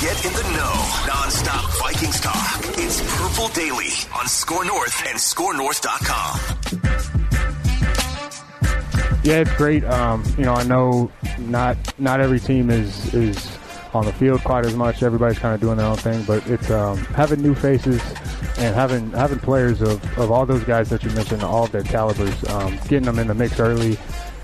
Get in the know. Non-stop Vikings talk. It's Purple Daily on Score North and ScoreNorth.com. Yeah, it's great. Um, you know, I know not not every team is is on the field quite as much. Everybody's kind of doing their own thing, but it's um, having new faces and having having players of, of all those guys that you mentioned, all of their calibers, um, getting them in the mix early,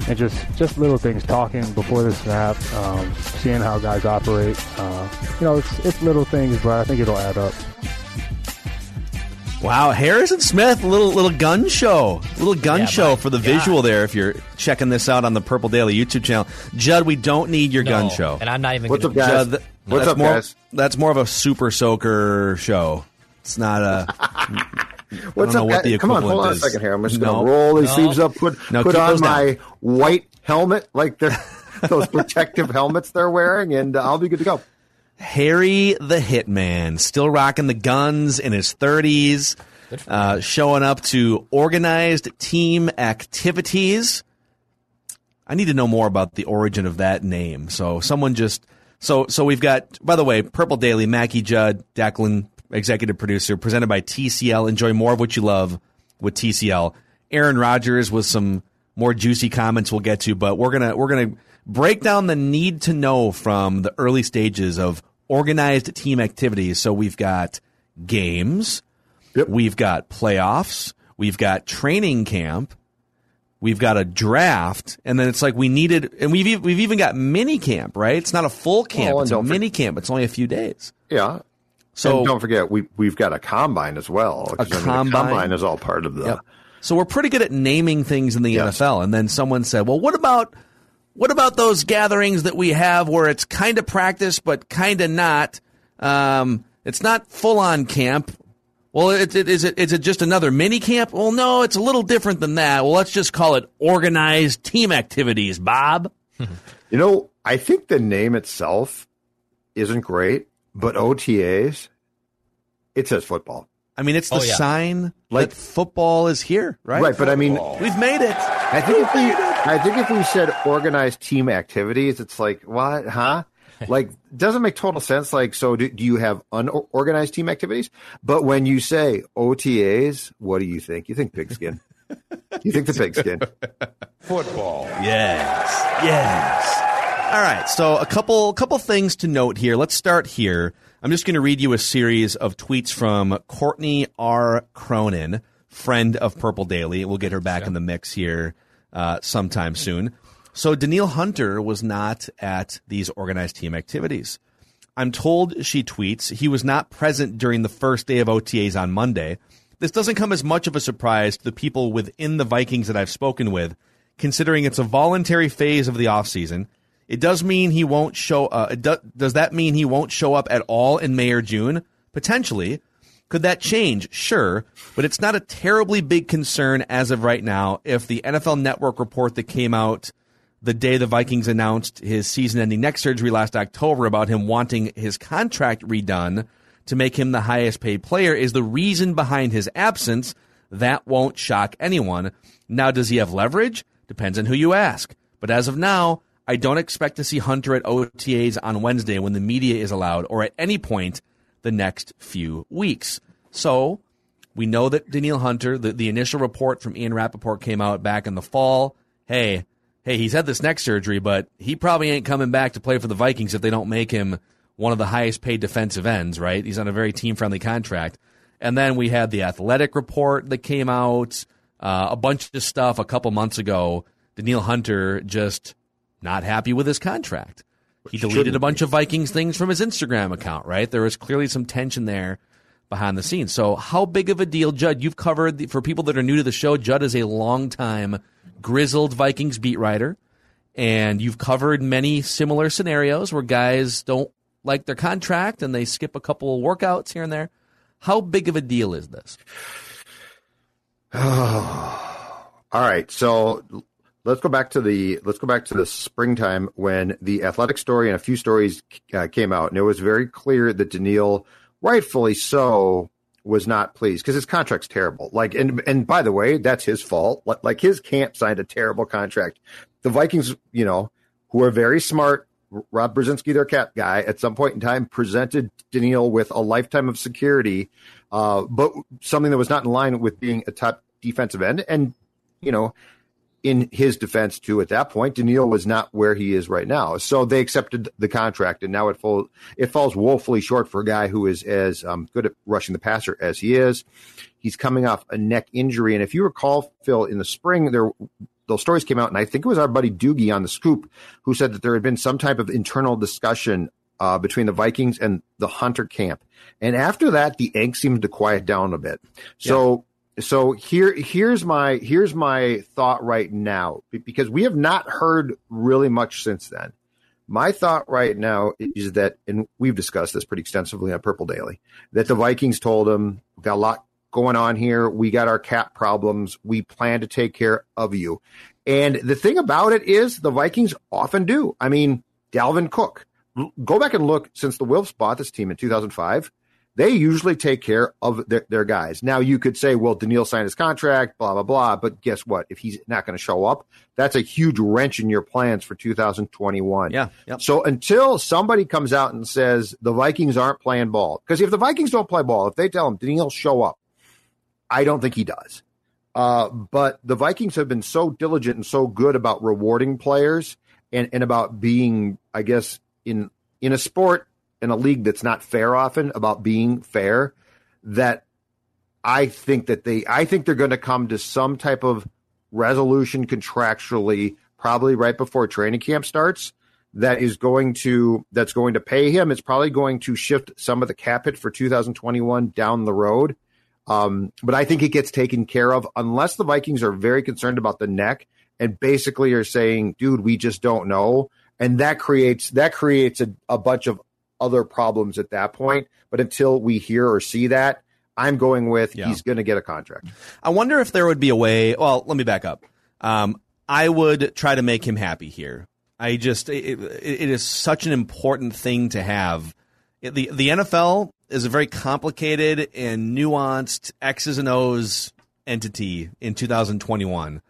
and just just little things, talking before the snap, um, seeing how guys operate. Uh, you know, it's it's little things, but I think it'll add up. Wow, Harrison Smith, little little gun show, little gun Yeah, show for the God. visual there. If you're checking this out on the Purple Daily YouTube channel, Judd, we don't need your gun show. And I'm not even What's gonna, up, guys? Judd, th- What's up, more, guys? That's more of a super soaker show. It's not a. What's know up, what the guys? Come on, hold on a second here. I'm just going No. to roll these No. sleeves up, put No, put on those down. my white helmet, like they're those protective helmets they're wearing, and uh, I'll be good to go. Harry the Hitman, still rocking the guns in his 30s, uh, showing up to organized team activities. I need to know more about the origin of that name. So someone just so so we've got by the way, Purple Daily, Mackey Judd, Declan, executive producer, presented by TCL. Enjoy more of what you love with TCL. Aaron Rodgers with some more juicy comments we'll get to, but we're gonna we're gonna break down the need to know from the early stages of organized team activities. So we've got games, we've got playoffs, we've got training camp, we've got a draft, and then it's like we needed, and we've we've even got mini camp, right? It's not a full camp; Well, it's a mini camp. It's only a few days. Yeah. So and don't forget, we we've got a combine as well. 'cause, I mean, combine. combine is all part of the. Yep. So we're pretty good at naming things in the NFL. And then someone said, "Well, what about what about those gatherings that we have where it's kind of practice but kind of not? Um, it's not full on camp. Well, it, it, is it is it just another mini camp? Well, no, it's a little different than that. Well, let's just call it organized team activities, Bob. You know, I think the name itself isn't great, but OTAs, it says football. I mean, it's the Oh, yeah. sign Like- that football is here, right? Right, but I mean, we've made it. I think if we, I think if we said organized team activities, it's like what, huh? Like, doesn't make total sense. Like, so do, do you have unorganized team activities? But when you say OTAs, what do you think? You think pigskin? you think the pigskin? Football. Yes. Yes. All right. So a couple couple things to note here. Let's start here. I'm just going to read you a series of tweets from Courtney R. Cronin, friend of Purple Daily. We'll get her back in the mix here uh, sometime soon. So Danielle Hunter was not at these organized team activities. I'm told she tweets he was not present during the first day of OTAs on Monday. This doesn't come as much of a surprise to the people within the Vikings that I've spoken with, considering it's a voluntary phase of the offseason. It does mean he won't show. Uh, do, does that mean he won't show up at all in May or June? Potentially. Could that change? Sure, but it's not a terribly big concern as of right now. If the NFL Network report that came out the day the Vikings announced his season-ending neck surgery last October about him wanting his contract redone to make him the highest-paid player is the reason behind his absence. That won't shock anyone. Now, does he have leverage? Depends on who you ask. But as of now, I don't expect to see Hunter at OTAs on Wednesday when the media is allowed, or at any point the next few weeks. So we know that Danielle Hunter, the, the initial report from Ian Rapoport came out back in the fall. Hey, hey, he's had this neck surgery, but he probably ain't coming back to play for the Vikings if they don't make him one of the highest paid defensive ends, right? He's on a very team friendly contract. And then we had the athletic report that came out, uh, a bunch of stuff a couple months ago. Danielle Hunter just not happy with his contract. He deleted a bunch of Vikings things from his Instagram account, right? There was clearly some tension there behind the scenes. So, how big of a deal, Judd? You've covered, the, for people that are new to the show, Judd is a longtime grizzled Vikings beat writer, and you've covered many similar scenarios where guys don't like their contract and they skip a couple of workouts here and there. How big of a deal is this? Oh. All right, so let's go back to the let's go back to the springtime when the athletic story and a few stories uh, came out, and it was very clear that Danielle, rightfully so, was not pleased because his contract's terrible. Like, and and by the way, that's his fault. Like, his camp signed a terrible contract. The Vikings, you know, who are very smart, Rob Brzezinski, their cap guy, at some point in time presented Danielle with a lifetime of security, uh, but something that was not in line with being a top defensive end. And, you know, in his defense, too, at that point, Danielle was not where he is right now. So they accepted the contract, and now it, fall, it falls woefully short for a guy who is as um, good at rushing the passer as he is. He's coming off a neck injury. And if you recall, Phil, in the spring, there those stories came out, and I think it was our buddy Doogie on the scoop who said that there had been some type of internal discussion uh, between the Vikings and the Hunter camp. And after that, the angst seemed to quiet down a bit. So, yeah. So here, here's my here's my thought right now because we have not heard really much since then. My thought right now is that, and we've discussed this pretty extensively on Purple Daily, that the Vikings told him, got a lot going on here. We got our cap problems. We plan to take care of you. And the thing about it is the Vikings often do. I mean, Dalvin Cook, go back and look since the Wolves bought this team in 2005. They usually take care of their, their guys. Now you could say, well, Danielle signed his contract, blah, blah, blah. But guess what? If he's not going to show up, that's a huge wrench in your plans for 2021. Yeah. Yep. So until somebody comes out and says the Vikings aren't playing ball, because if the Vikings don't play ball, if they tell him Danielle show up, I don't think he does. Uh, but the Vikings have been so diligent and so good about rewarding players and, and about being, I guess, in in a sport in a league that's not fair often about being fair that I think that they I think they're going to come to some type of resolution contractually probably right before training camp starts that is going to that's going to pay him it's probably going to shift some of the cap hit for 2021 down the road um, but I think it gets taken care of unless the Vikings are very concerned about the neck and basically are saying, dude, we just don't know. And that creates that creates a, a bunch of other problems at that point. But until we hear or see that, I'm going with yeah. he's going to get a contract. I wonder if there would be a way. Well, let me back up. Um, I would try to make him happy here. I just it, it is such an important thing to have. The the NFL is a very complicated and nuanced X's and O's entity in 2021.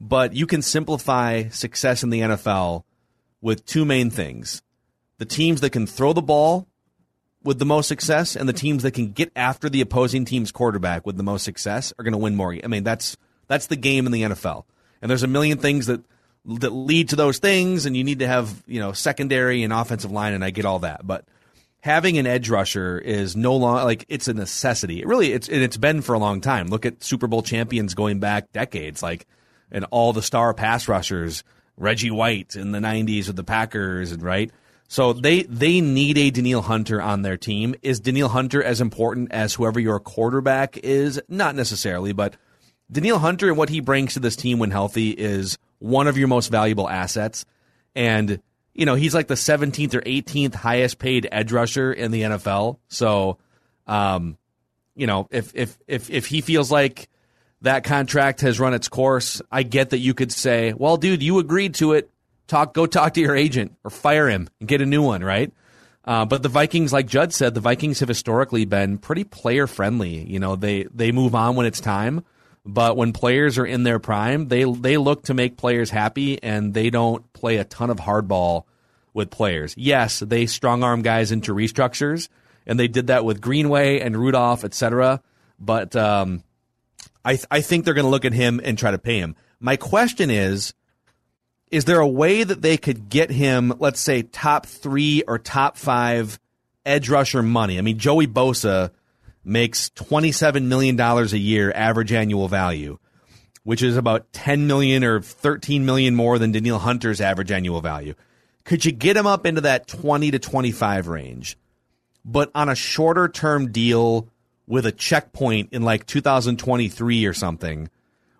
But you can simplify success in the NFL with two main things the teams that can throw the ball with the most success and the teams that can get after the opposing team's quarterback with the most success are going to win more. I mean, that's that's the game in the NFL. And there's a million things that that lead to those things and you need to have, you know, secondary and offensive line and I get all that. But having an edge rusher is no longer like it's a necessity. It really it's and it's been for a long time. Look at Super Bowl champions going back decades, like and all the star pass rushers, Reggie White in the '90s with the Packers, and right. So they they need a Danielle Hunter on their team. Is Danielle Hunter as important as whoever your quarterback is? Not necessarily, but Danielle Hunter and what he brings to this team when healthy is one of your most valuable assets. And you know, he's like the 17th or 18th highest paid edge rusher in the NFL. So, um, you know, if if if if he feels like that contract has run its course, I get that you could say, "Well, dude, you agreed to it. Talk, go talk to your agent or fire him and get a new one." Right? Uh, but the Vikings, like Judd said, the Vikings have historically been pretty player friendly. You know, they they move on when it's time. But when players are in their prime, they they look to make players happy, and they don't play a ton of hardball with players. Yes, they strong arm guys into restructures, and they did that with Greenway and Rudolph, etc. But um, I th- I think they're going to look at him and try to pay him. My question is. Is there a way that they could get him, let's say, top three or top five edge rusher money. I mean, Joey Bosa makes $27 million a year average annual value, which is about 10 million or 13 million more than Danielle Hunter's average annual value. Could you get him up into that 20 to 25 range, but on a shorter term deal with a checkpoint in like 2023 or something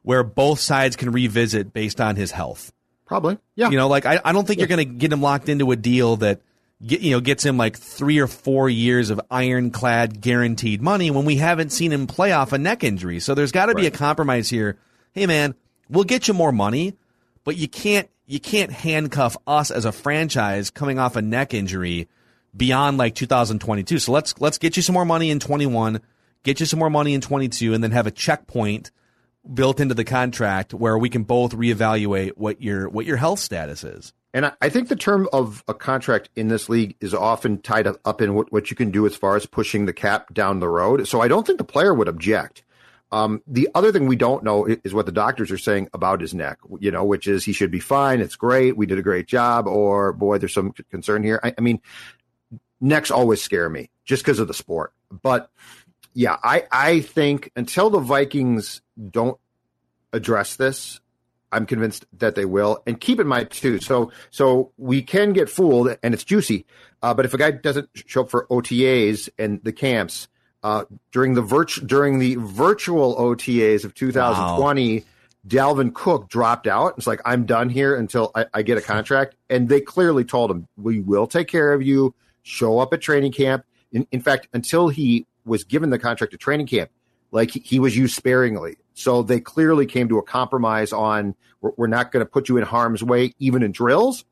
where both sides can revisit based on his health? Probably. Yeah. You know, like I, I don't think you're going to get him locked into a deal that get, you know gets him like three or four years of ironclad guaranteed money when we haven't seen him play off a neck injury. So there's got to be a compromise here. Hey man, we'll get you more money, but you can't you can't handcuff us as a franchise coming off a neck injury beyond like 2022. So let's let's get you some more money in 21, get you some more money in 22, and then have a checkpoint built into the contract where we can both reevaluate what your what your health status is. And I, think the term of a contract in this league is often tied up in what, what you can do as far as pushing the cap down the road. So I don't think the player would object. Um, the other thing we don't know is what the doctors are saying about his neck, you know, which is he should be fine. It's great. We did a great job. Or boy, there's some concern here. I, I mean, necks always scare me just because of the sport. But yeah, I, I think until the Vikings don't address this, I'm convinced that they will. And keep in mind too, so so we can get fooled, and it's juicy. Uh, but if a guy doesn't show up for OTAs and the camps uh, during the virtu- during the virtual OTAs of 2020, wow. Dalvin Cook dropped out. It's like I'm done here until I, I get a contract, and they clearly told him we will take care of you. Show up at training camp. In, in fact, until he was given the contract at training camp, like he, he was used sparingly. So they clearly came to a compromise on we're, we're not going to put you in harm's way, even in drills.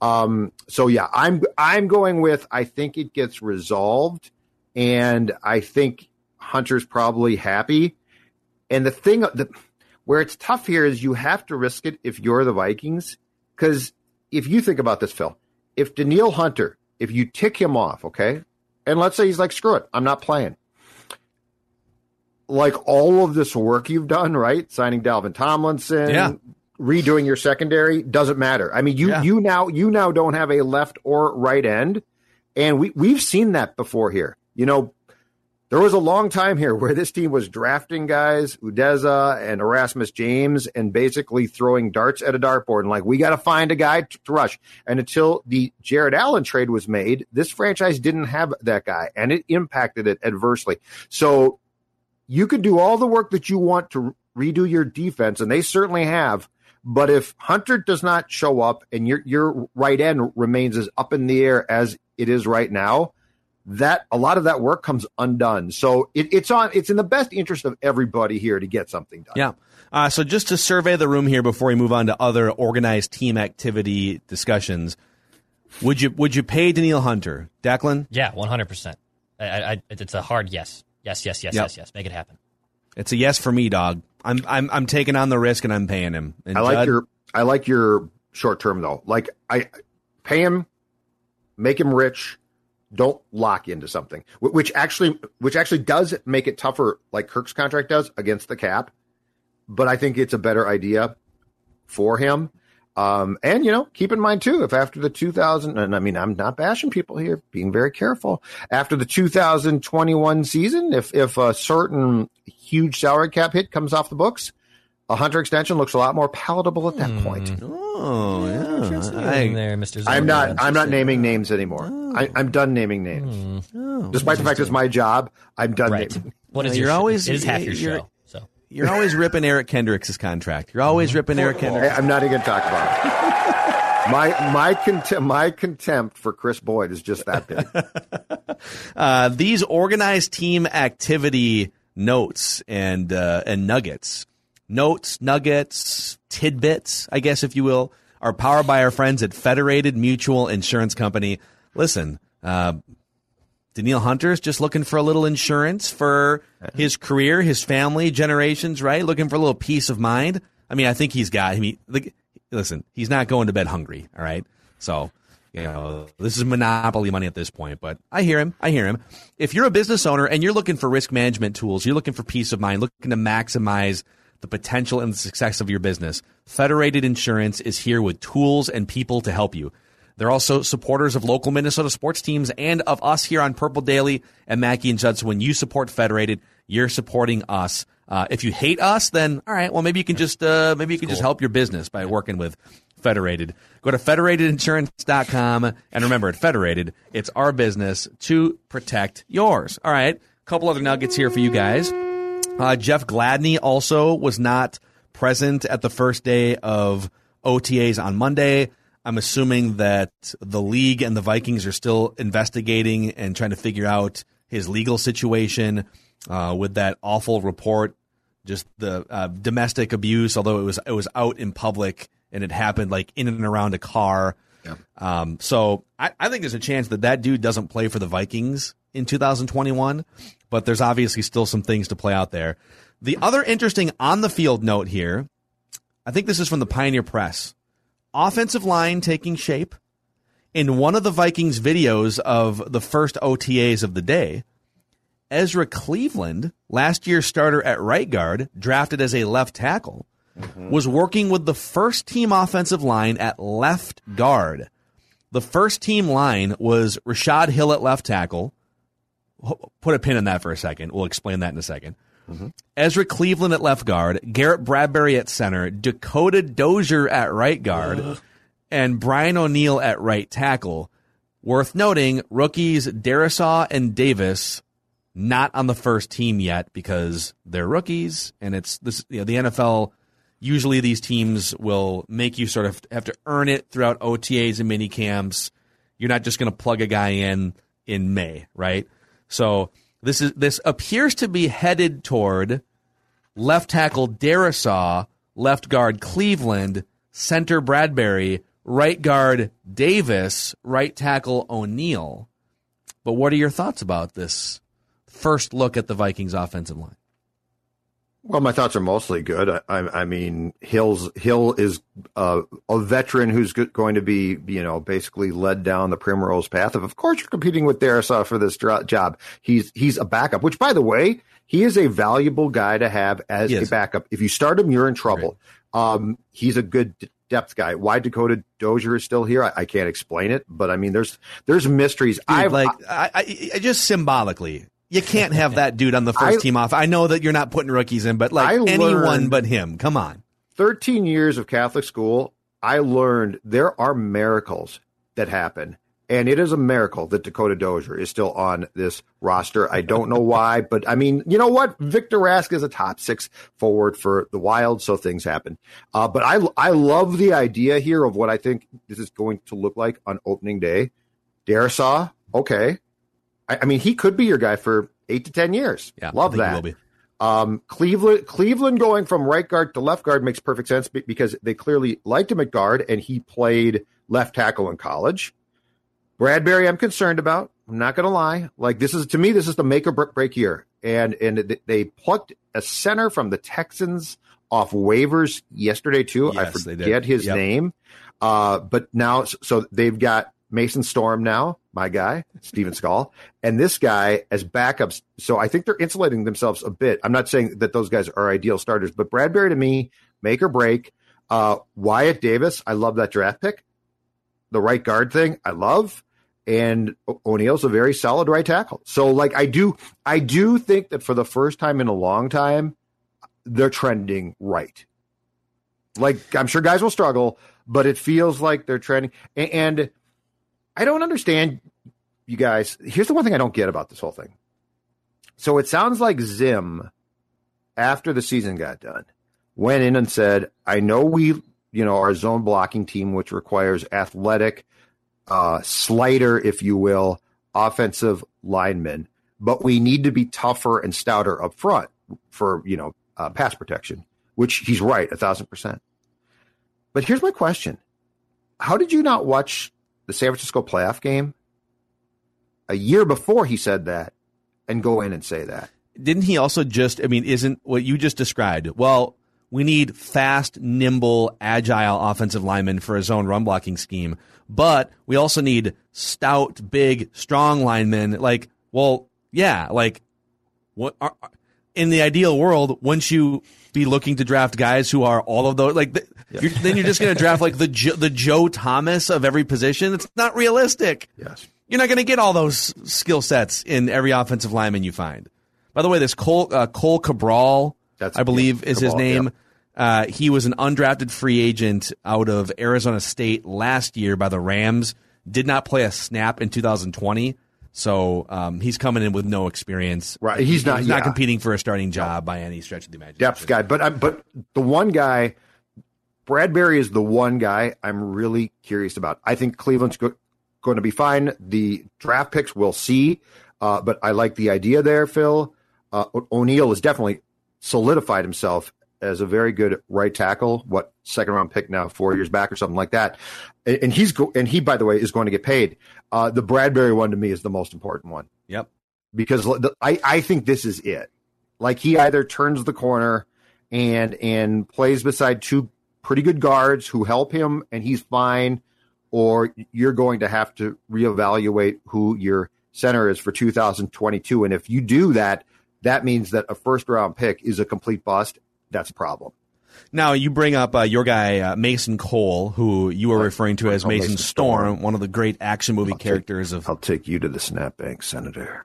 Um, so yeah, I'm I'm going with I think it gets resolved, and I think Hunter's probably happy. And the thing that where it's tough here is you have to risk it if you're the Vikings, because if you think about this, Phil, if Danielle Hunter, if you tick him off, okay, and let's say he's like, screw it, I'm not playing like all of this work you've done, right? Signing Dalvin Tomlinson, yeah. redoing your secondary doesn't matter. I mean, you yeah. you now you now don't have a left or right end, and we we've seen that before here. You know, there was a long time here where this team was drafting guys, Udeze and Erasmus James, and basically throwing darts at a dartboard and like, we got to find a guy to, rush. And until the Jared Allen trade was made, this franchise didn't have that guy, and it impacted it adversely. So you could do all the work that you want to redo your defense, and they certainly have. But if Hunter does not show up and your your right end remains as up in the air as it is right now, that a lot of that work comes undone. So it, it's on. It's in the best interest of everybody here to get something done. Yeah. Uh, so just to survey the room here before we move on to other organized team activity discussions, would you would you pay Danielle Hunter, Declan? Yeah, one hundred percent. It's a hard yes. Yes, yes, yes, yep. yes, yes. Make it happen. It's a yes for me, dog. I'm I'm I'm taking on the risk and I'm paying him. And I like Judd, your I like your short term though. Like I pay him, make him rich. Don't lock into something, which actually which actually does make it tougher, like Kirk's contract does against the cap. But I think it's a better idea for him um, and you know, keep in mind too, if after the 2000, and I mean, I'm not bashing people here, being very careful. After the 2021 season, if if a certain huge salary cap hit comes off the books, a hunter extension looks a lot more palatable at that mm. point. Oh yeah, I, there, Mister. I'm not. I'm not naming names anymore. Oh. I, am done naming names. Mm. Oh, Despite the fact it's my job, I'm done. Right. Naming. What is your? You're always. It is half your show. So You're always ripping Eric Kendricks' contract. You're always ripping Eric Kendricks. I'm not even going to talk about it. my my contempt my contempt for Kris Boyd is just that big. uh, these organized team activity notes and uh, and nuggets, notes, nuggets, tidbits, I guess if you will, are powered by our friends at Federated Mutual Insurance Company. Listen, uh, Danielle Hunter's just looking for a little insurance for his career, his family, generations, right? Looking for a little peace of mind. I mean, I think he's got. I mean, listen, he's not going to bed hungry. All right, so you know this is monopoly money at this point. But I hear him. I hear him. If you're a business owner and you're looking for risk management tools, you're looking for peace of mind, looking to maximize the potential and the success of your business, Federated Insurance is here with tools and people to help you. They're also supporters of local Minnesota sports teams and of us here on Purple Daily and Mackey and Judd. So when you support Federated, you're supporting us. Uh, if you hate us, then all right. Well, maybe you can just uh, maybe you can just help your business by working with Federated. Go to federatedinsurance.com and remember at Federated, it's our business to protect yours. All right. A couple other nuggets here for you guys. Uh, Jeff Gladney also was not present at the first day of OTAs on Monday. I'm assuming that the league and the Vikings are still investigating and trying to figure out his legal situation uh, with that awful report, just the uh, domestic abuse. Although it was it was out in public and it happened like in and around a car. Yeah. Um, so I, I think there's a chance that that dude doesn't play for the Vikings in 2021, but there's obviously still some things to play out there. The other interesting on the field note here, I think this is from the Pioneer Press. Offensive line taking shape. In one of the Vikings videos of the first OTAs of the day, Ezra Cleveland, last year's starter at right guard, drafted as a left tackle, mm-hmm. was working with the first team offensive line at left guard. The first team line was Rashod Hill at left tackle. Put a pin in that for a second. We'll explain that in a 2nd mm-hmm. Ezra Cleveland at left guard, Garrett Bradbury at center, Dakota Dozier at right guard, and Brian O'Neill at right tackle. Worth noting, rookies Darrisaw and Davis not on the first team yet because they're rookies, and it's this. You know, the NFL usually these teams will make you sort of have to earn it throughout OTAs and mini camps. You're not just going to plug a guy in in May, right? So this is this appears to be headed toward left tackle Darrisaw, left guard Cleveland, center Bradbury, right guard Davis, right tackle O'Neill. But what are your thoughts about this first look at the Vikings offensive line? Well, my thoughts are mostly good. I, I, I mean, Hill's Hill is uh, a veteran who's go- going to be, you know, basically led down the primrose path. Of, of course, you're competing with Darrisaw for this dro- job. He's he's a backup, which, by the way, he is a valuable guy to have as He a backup. If you start him, you're in trouble. Um, he's a good d- depth guy. Why Dakota Dozier is still here, I, I can't explain it, but I mean, there's there's mysteries. Dude, I've like I, I, I just symbolically, you can't have that dude on the first I- team off. I know that you're not putting rookies in, but like I anyone but him. Come on. 13 years of Catholic school, I learned there are miracles that happen. And it is a miracle that Dakota Dozier is still on this roster. I don't know why, but I mean, you know what? Victor Rask is a top six forward for the Wild, so things happen. Uh, but I, I love the idea here of what I think this is going to look like on opening day. Darrisaw, okay. I, I mean, he could be your guy for eight to 10 years. Yeah, I love that. will be. Um, Cleveland, Cleveland going from right guard to left guard makes perfect sense because they clearly liked him at guard and he played left tackle in college. Bradbury, I'm concerned about. I'm not going to lie. Like this is to me, this is the make or break year, and and they plucked a center from the Texans off waivers yesterday too. I Yes, did. forget his Yep. name, uh, but now so they've got Mason Storm now, my guy, Steven Skull, and this guy as backups. So I think they're insulating themselves a bit. I'm not saying that those guys are ideal starters, but Bradbury to me, make or break. Uh, Wyatt Davis, I love that draft pick. The right guard thing, I love. And O- O'Neill's a very solid right tackle. So like I do I do think that for the first time in a long time, they're trending right. Like I'm sure guys will struggle, but it feels like they're trending. A- And I don't understand you guys. Here's the one thing I don't get about this whole thing. So it sounds like Zim, after the season got done, went in and said, I know we, you know, our zone blocking team, which requires athletic, uh, slighter, if you will, offensive linemen, but we need to be tougher and stouter up front for, you know, uh, pass protection, which he's right, a thousand percent. But here's my question How did you not watch the San Francisco playoff game a year before he said that and go in and say that? Didn't he also just? I mean, isn't what you just described? Well, we need fast, nimble, agile offensive linemen for a zone run blocking scheme, but we also need stout, big, strong linemen. Like, well, yeah, like what? Are, in the ideal world, wouldn't you be looking to draft guys who are all of those? Like, the, you're, then you're just going to draft like the jo- the Joe Thomas of every position. It's not realistic. Yes. You're not going to get all those skill sets in every offensive lineman you find. By the way, this Cole uh, Cohl Cabral, That's- I believe, yeah, is his name. yeah. Uh, he was an undrafted free agent out of Arizona State last year by the Rams. Did not play a snap in 2020, so um, he's coming in with no experience. Right, he's not- He's not yeah. competing for a starting job by any stretch of the imagination. depth guy. But I'm, but the one guy, Bradbury is the one guy I'm really curious about. I think Cleveland's go, going to be fine. The draft picks we'll see, uh, but I like the idea there, Phil. Uh, O- O'Neill has definitely solidified himself as a very good right tackle. What second round pick now, four years back or something like that. And, and he's go, and he by the way is going to get paid. Uh, the Bradbury one to me is the most important one Yep. because the, I, I think this is it. Like he either turns the corner and and plays beside two pretty good guards who help him and he's fine, or you're going to have to reevaluate who your center is for 2022. And if you do that, that means that a first round pick is a complete bust. That's a problem. Now you bring up uh, your guy uh, Mason Cole, who you were referring to as Mason, Mason Storm, Storm. one of the great action movie characters of I'll take you to the snapbank, Senator.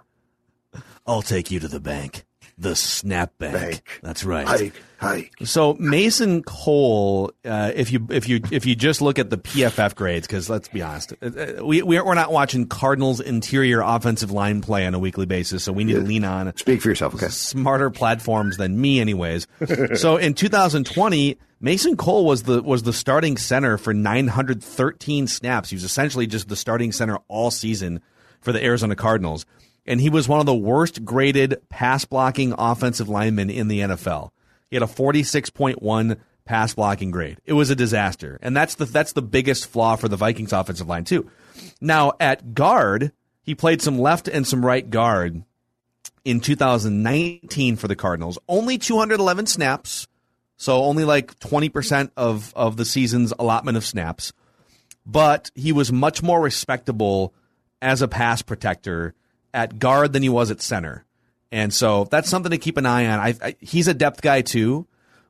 I'll take you to the bank. The snap bank. Bank. That's right. Hike, hike. So Mason Cole, uh, if you if you if you just look at the PFF grades, because let's be honest, uh, uh, we we're we're not watching Cardinals interior offensive line play on a weekly basis, so we need to lean on Speak for yourself, okay? smarter platforms than me, anyways. so in 2020, Mason Cole was the was the starting center for 913 snaps. He was essentially just the starting center all season for the Arizona Cardinals, and he was one of the worst graded pass blocking offensive linemen in the NFL. He had a 46.1 pass blocking grade. It was a disaster, and that's the that's the biggest flaw for the Vikings offensive line too. Now at guard, he played some left and some right guard in 2019 for the Cardinals. Only 211 snaps, so only like 20% of, of the season's allotment of snaps. But he was much more respectable as a pass protector at guard than he was at center. And so that's something to keep an eye on. I, I, he's a depth guy too,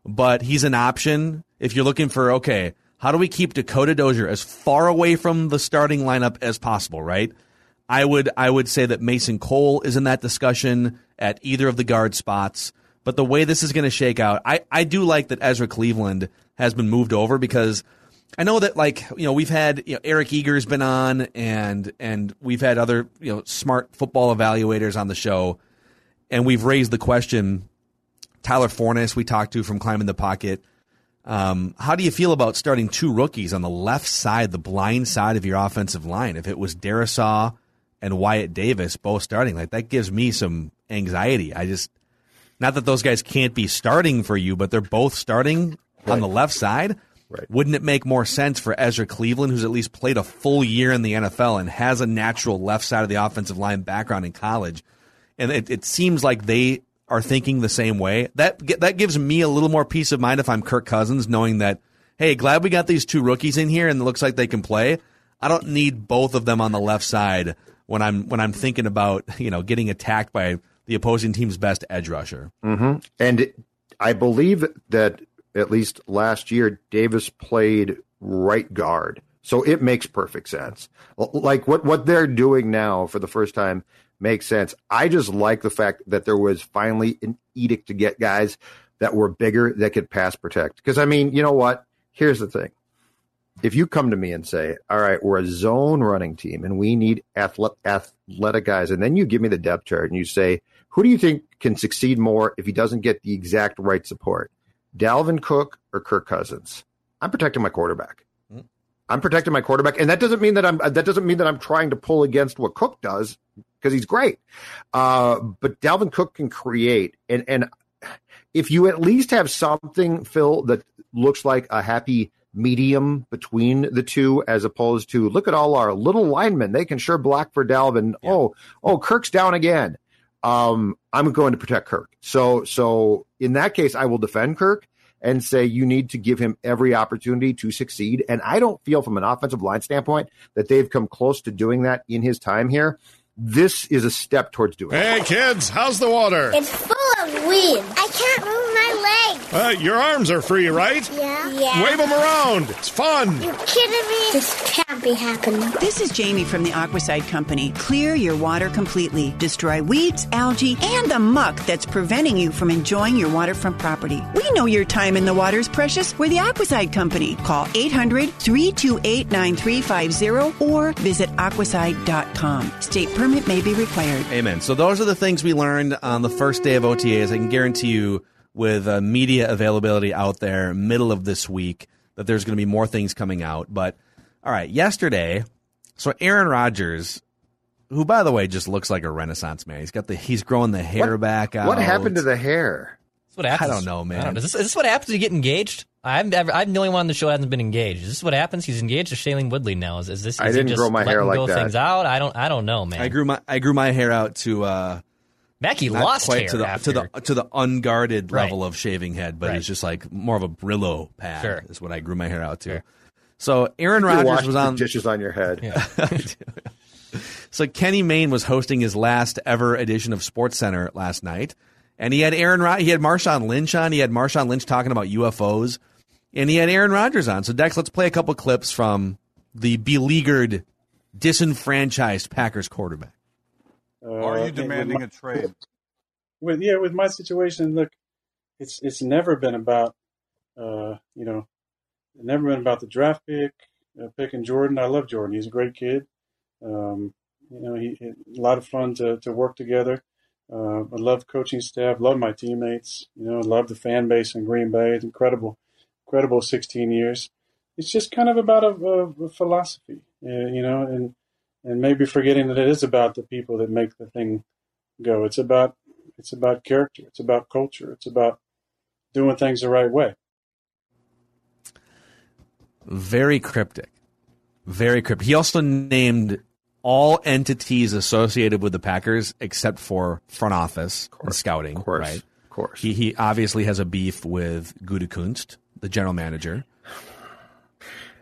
but he's an option if you're looking for, okay, how do we keep Dakota Dozier as far away from the starting lineup as possible, right? I would I would say that Mason Cole is in that discussion at either of the guard spots. But the way this is going to shake out, I, I do like that Ezra Cleveland has been moved over because I know that like you know we've had you know, Eric Eager's been on and and we've had other you know smart football evaluators on the show, and we've raised the question. Tyler Forness, we talked to from Climbing the Pocket. Um, how do you feel about starting two rookies on the left side, the blind side of your offensive line? If it was Darrisaw and Wyatt Davis both starting, like that gives me some anxiety. I just, not that those guys can't be starting for you, but they're both starting on the left side. Right. Wouldn't it make more sense for Ezra Cleveland, who's at least played a full year in the NFL and has a natural left side of the offensive line background in college? And it, it seems like they are thinking the same way. That that gives me a little more peace of mind if I'm Kirk Cousins, knowing that hey, glad we got these two rookies in here and it looks like they can play. I don't need both of them on the left side when I'm when I'm thinking about you know getting attacked by the opposing team's best edge rusher. Mm-hmm. And I believe that at least last year, Davis played right guard. So it makes perfect sense. Like what, what they're doing now for the first time makes sense. I just like the fact that there was finally an edict to get guys that were bigger that could pass protect. Because I mean, you know what? Here's the thing. If you come to me and say, all right, we're a zone running team and we need athletic guys, and then you give me the depth chart and you say, who do you think can succeed more if he doesn't get the exact right support? Dalvin Cook or Kirk Cousins? I'm protecting my quarterback. I'm protecting my quarterback, and that doesn't mean that I'm that doesn't mean that I'm trying to pull against what Cook does because he's great. Uh, but Dalvin Cook can create, and and if you at least have something, Phil, that looks like a happy medium between the two, as opposed to look at all our little linemen, they can sure block for Dalvin. Oh, oh, Kirk's down again. Um, I'm going to protect Kirk. So so in that case, I will defend Kirk and say you need to give him every opportunity to succeed. And I don't feel from an offensive line standpoint that they've come close to doing that in his time here. This is a step towards doing it. Hey, kids, how's the water? It's full of weeds. I can't move my legs. Uh, your arms are free, right? Yeah. Yeah. Wave them around. It's fun. You kidding me? This can't be happening. This is Jamie from the Aquacide Company. Clear your water completely. Destroy weeds, algae, and the muck that's preventing you from enjoying your waterfront property. We know your time in the water is precious. We're the Aquacide Company. Call 800 328 9350 or visit aquacide.com. State permit may be required. Amen. So those are the things we learned on the first day of OTAs. I can guarantee you, with uh, media availability out there, middle of this week, that there's going to be more things coming out. But all right, yesterday, so Aaron Rodgers, who by the way just looks like a Renaissance man. He's got the he's growing the hair What- back out. What happened to the hair? That's what happens. I don't know, man. I don't know. Is, this, is this what happens when you get engaged? I'm, ever, I'm the only one on the show that hasn't been engaged. Is this what happens? He's engaged to Shailene Woodley now. Is, is this? Is I didn't just grow my hair like go that. Things out. I don't. I don't know, man. I grew my I grew my hair out to uh Mackey not lost quite hair to the after. to the to the unguarded Right. level of shaving head, but Right. it's just like more of a Brillo pad Sure. is what I grew my hair out to. Sure. So Aaron Rodgers washed was the on dishes on your head. So Kenny Mayne was hosting his last ever edition of Sports Center last night, and he had Aaron Rod- he had Marshawn Lynch on. He had Marshawn Lynch talking about UFOs, and he had Aaron Rodgers on. So Dex, let's play a couple clips from the beleaguered, disenfranchised Packers quarterback. Are you demanding a trade? with yeah with my situation look it's it's never been about uh you know never been about the draft pick uh, picking jordan. I love jordan. He's a great kid. Um you know he, he a lot of fun to, to work together. Uh, i love coaching staff love my teammates you know love the fan base in green bay. It's incredible incredible 16 years. It's just kind of about a, a, a philosophy uh, you know and and maybe forgetting that it is about the people that make the thing go it's about it's about character. It's about culture. It's about doing things the right way. Very cryptic, very cryptic. He also named all entities associated with the Packers except for front office and scouting. Of course. right? Of course. He he obviously has a beef with Gutekunst, the general manager.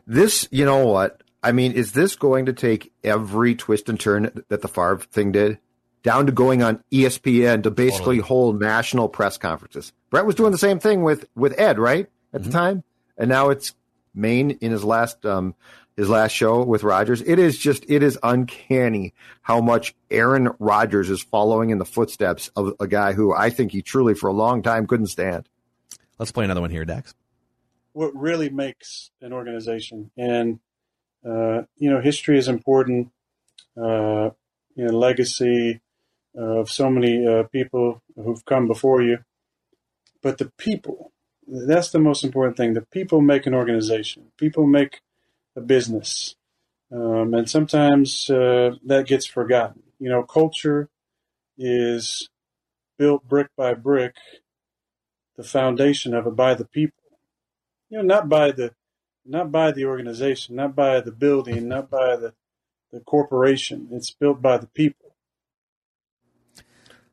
This, you know what? I mean, is this going to take every twist and turn that the Favre thing did? Down to going on ESPN to basically hold national press conferences. Brett was doing the same thing with, with Ed, right? At the time. And now it's Mayne in his last um his last show with Rodgers. It is just it is uncanny how much Aaron Rodgers is following in the footsteps of a guy who I think he truly for a long time couldn't stand. Let's play another one here, Dex. What really makes an organization, and uh, you know, history is important. Uh, you know, legacy of so many uh, people who've come before you, but the people. That's the most important thing. The people make an organization. People make a business, um, and sometimes uh, that gets forgotten. You know, culture is built brick by brick. The foundation of it by the people. You know, not by the, not by the organization, not by the building, not by the, the corporation. It's built by the people.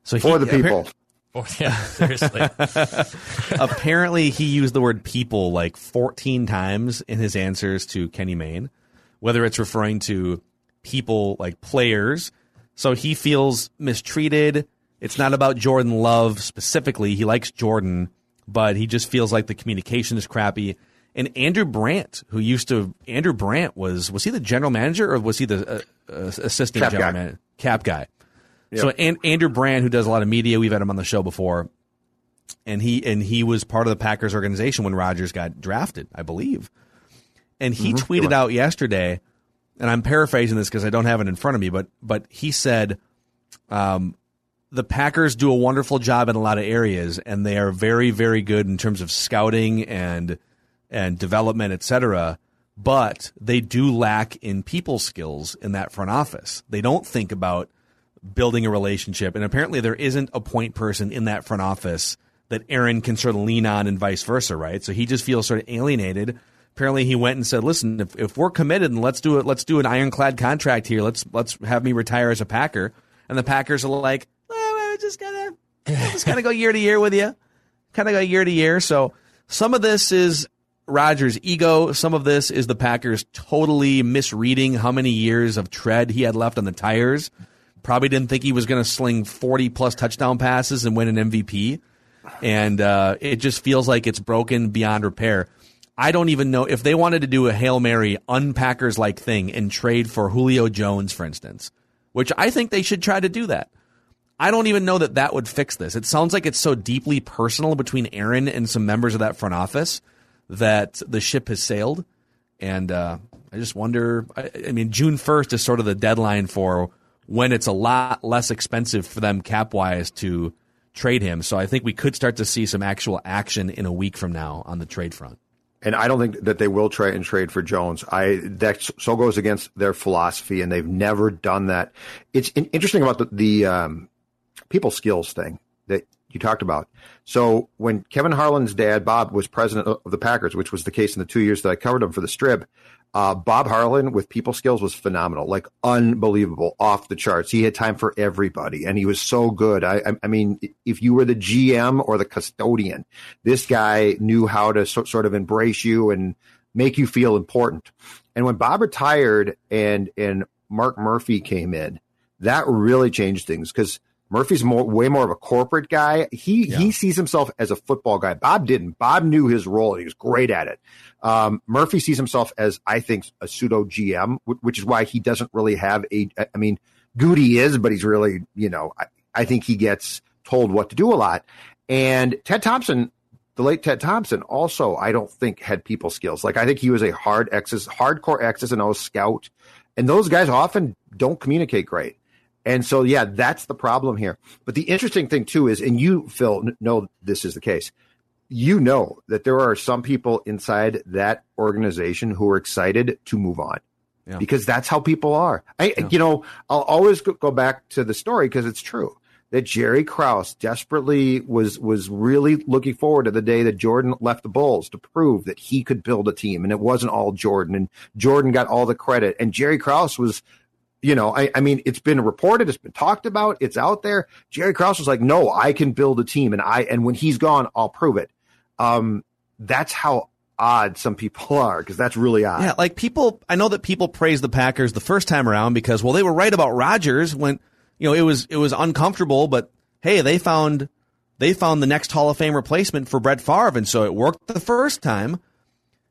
So For the people. Oh, yeah, seriously. Apparently, he used the word people like 14 times in his answers to Kenny Mayne, whether it's referring to people like players. So he feels mistreated. It's not about Jordan Love specifically. He likes Jordan, but he just feels like the communication is crappy. And Andrew Brandt, who used to, Andrew Brandt was, was he the general manager or was he the uh, uh, assistant Cap general guy. manager? Cap guy. So and, Andrew Brandt, who does a lot of media, we've had him on the show before, and he and he was part of the Packers organization when Rodgers got drafted, I believe. And he Mhm. tweeted out yesterday, and I'm paraphrasing this because I don't have it in front of me, but but he said, um, the Packers do a wonderful job in a lot of areas, and they are very very good in terms of scouting and and development, et cetera. But they do lack in people skills in that front office. They don't think about building a relationship. And apparently, there isn't a point person in that front office that Aaron can sort of lean on and vice versa, right? So he just feels sort of alienated. Apparently, he went and said, "Listen, if, if we're committed and let's do it, let's do an ironclad contract here. Let's let's have me retire as a Packer." And the Packers are like, we're just gonna just kind of go year to year with you, kind of go year to year. So some of this is Rodgers' ego. Some of this is the Packers totally misreading how many years of tread he had left on the tires. Probably didn't think he was going to sling 40 plus touchdown passes and win an MVP. and uh, it just feels like it's broken beyond repair. I don't even know if they wanted to do a Hail Mary unpackers like thing and trade for Julio Jones, for instance, which I think they should try to do that. I don't even know that that would fix this. It sounds like it's so deeply personal between Aaron and some members of that front office that the ship has sailed. And uh, I just wonder. I, I mean, June first is sort of the deadline for when it's a lot less expensive for them cap wise to trade him. So I think we could start to see some actual action in a week from now on the trade front. And I don't think that they will try and trade for Jones. I that so goes against their philosophy, and they've never done that. It's interesting about the, the um, people skills thing that you talked about. So when Kevin Harlan's dad Bob was president of the Packers, which was the case in the two years that I covered him for the Strib, uh, Bob Harlan with people skills was phenomenal, like unbelievable, off the charts. He had time for everybody, and he was so good. I, I, I mean, if you were the GM or the custodian, this guy knew how to so, sort of embrace you and make you feel important. And when Bob retired and and Mark Murphy came in, that really changed things because Murphy's more, way more of a corporate guy. He yeah. he sees himself as a football guy. Bob didn't. Bob knew his role. He was great at it. Um, Murphy sees himself as, I think, a pseudo GM, which is why he doesn't really have a. I mean, Gute is, but he's really, you know, I, I think he gets told what to do a lot. And Ted Thompson, the late Ted Thompson, also I don't think had people skills. Like I think he was a hard X's, hardcore X's and O's scout, and those guys often don't communicate great. And so, yeah, that's the problem here. But the interesting thing too is, and you, Phil, know this is the case. You know that there are some people inside that organization who are excited to move on yeah. because that's how people are. I, yeah. you know, I'll always go back to the story because it's true that Jerry Krause desperately was was really looking forward to the day that Jordan left the Bulls to prove that he could build a team and it wasn't all Jordan and Jordan got all the credit and Jerry Krause was you know, I, I, mean, it's been reported, it's been talked about, it's out there. Jerry Krause was like, no, I can build a team, and I and when he's gone, I'll prove it. Um, that's how odd some people are because that's really odd. Yeah, like people, I know that people praise the Packers the first time around because well, they were right about Rodgers when you know it was it was uncomfortable, but hey, they found they found the next Hall of Fame replacement for Brett Favre, and so it worked the first time.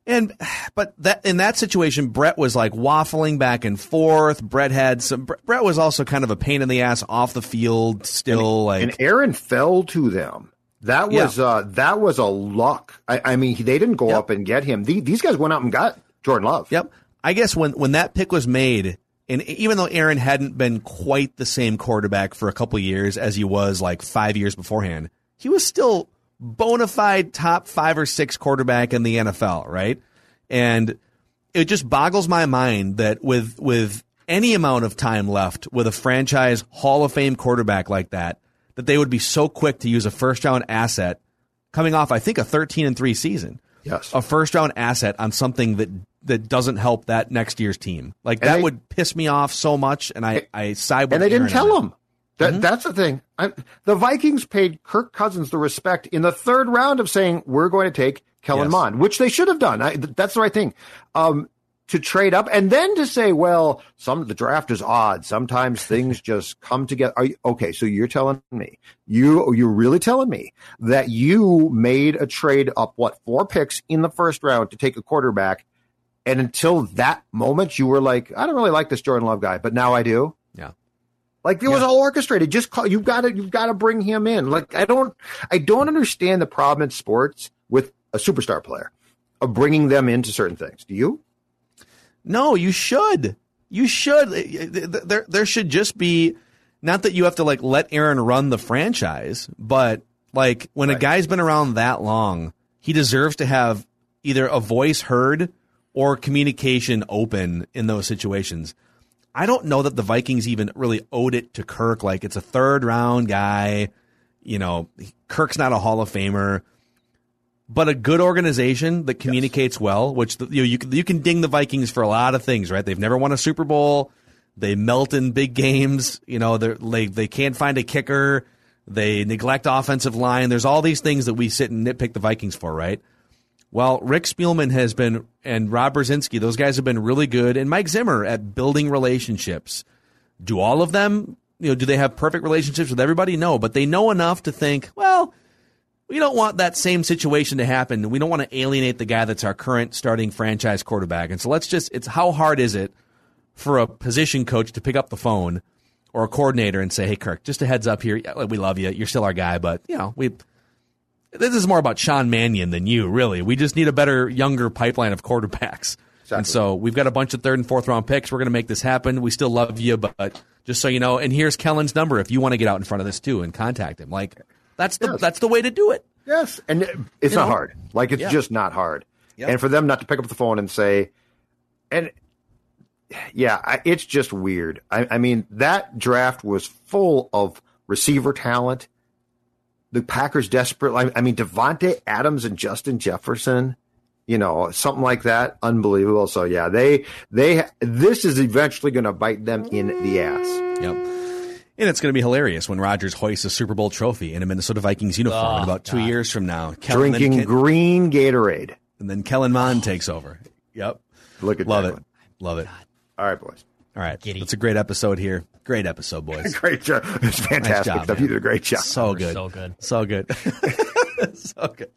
And but that in that situation, Brett was like waffling back and forth. Brett had some. Brett was also kind of a pain in the ass off the field. Still, and, like and Aaron fell to them. That was yeah. uh, that was a luck. I, I mean, they didn't go yep. up and get him. The, these guys went out and got Jordan Love. Yep. I guess when when that pick was made, and even though Aaron hadn't been quite the same quarterback for a couple years as he was like five years beforehand, he was still bona fide top five or six quarterback in the NFL, right? And it just boggles my mind that with with any amount of time left with a franchise Hall of Fame quarterback like that, that they would be so quick to use a first round asset coming off, I think, a 13 and 3 season. Yes. A first round asset on something that that doesn't help that next year's team. Like and that they, would piss me off so much and I, I side with And they Aaron didn't tell him. That, mm-hmm. That's the thing. I, the Vikings paid Kirk Cousins the respect in the third round of saying, we're going to take Kellen yes. Mond, which they should have done. I, that's the right thing. Um, to trade up and then to say, well, some the draft is odd. Sometimes things just come together. You, okay, so you're telling me you you're really telling me that you made a trade up what four picks in the first round to take a quarterback, and until that moment you were like, I don't really like this Jordan Love guy, but now I do. Yeah. Like it was all orchestrated. Just call, you've got to you've got to bring him in. Like I don't I don't understand the problem in sports with a superstar player of bringing them into certain things. Do you? No, you should. You should. There there should just be not that you have to like let Aaron run the franchise, but like when right. a guy's been around that long, he deserves to have either a voice heard or communication open in those situations. I don't know that the Vikings even really owed it to Kirk. Like it's a third round guy. You know, Kirk's not a Hall of Famer, but a good organization that communicates yes. well. Which the, you know, you you can ding the Vikings for a lot of things, right? They've never won a Super Bowl. They melt in big games. You know, they they can't find a kicker. They neglect offensive line. There's all these things that we sit and nitpick the Vikings for, right? Well, Rick Spielman has been, and Rob Brzezinski, those guys have been really good, and Mike Zimmer at building relationships. Do all of them, you know, do they have perfect relationships with everybody? No, but they know enough to think, well, we don't want that same situation to happen. We don't want to alienate the guy that's our current starting franchise quarterback. And so let's just, it's how hard is it for a position coach to pick up the phone or a coordinator and say, hey, Kirk, just a heads up here. We love you. You're still our guy, but, you know, we, this is more about Sean Mannion than you, really. We just need a better, younger pipeline of quarterbacks. Exactly. And so we've got a bunch of third and fourth round picks. We're going to make this happen. We still love you, but just so you know, and here's Kellen's number if you want to get out in front of this too and contact him. Like, that's the yes. that's the way to do it. Yes, and it's you not know? hard. Like it's yeah. just not hard. Yep. And for them not to pick up the phone and say, and yeah, it's just weird. I, I mean, that draft was full of receiver talent. The Packers desperate. I mean, Davante Adams and Justin Jefferson you know, something like that. Unbelievable. So yeah, they they this is eventually going to bite them in the ass. Yep. And it's going to be hilarious when Rodgers hoists a Super Bowl trophy in a Minnesota Vikings uniform oh, in about two God. years from now. Kellen, Drinking Ken, green Gatorade. And then Kellen Mond takes over. Yep. Look at that. Love that it. One. Love it. All right, boys. All right. Giddy. It's a great episode here. Great episode, boys. great job. It's fantastic nice job, You did a great job. So good. So good. So good. so good.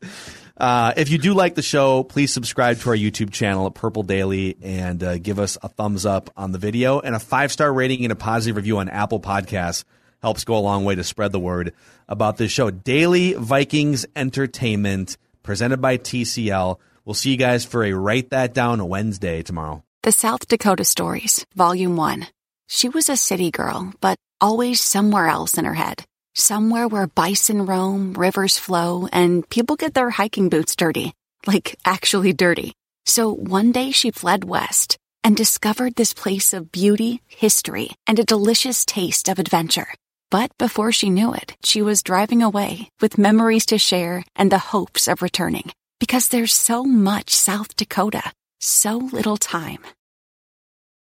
Uh, if you do like the show, please subscribe to our YouTube channel at Purple Daily and uh, give us a thumbs up on the video and a five star rating and a positive review on Apple Podcasts helps go a long way to spread the word about this show. Daily Vikings Entertainment presented by TCL. We'll see you guys for a Write That Down Wednesday tomorrow. The South Dakota Stories, Volume 1. She was a city girl, but always somewhere else in her head. Somewhere where bison roam, rivers flow, and people get their hiking boots dirty. Like, actually dirty. So one day she fled west and discovered this place of beauty, history, and a delicious taste of adventure. But before she knew it, she was driving away with memories to share and the hopes of returning. Because there's so much South Dakota, so little time.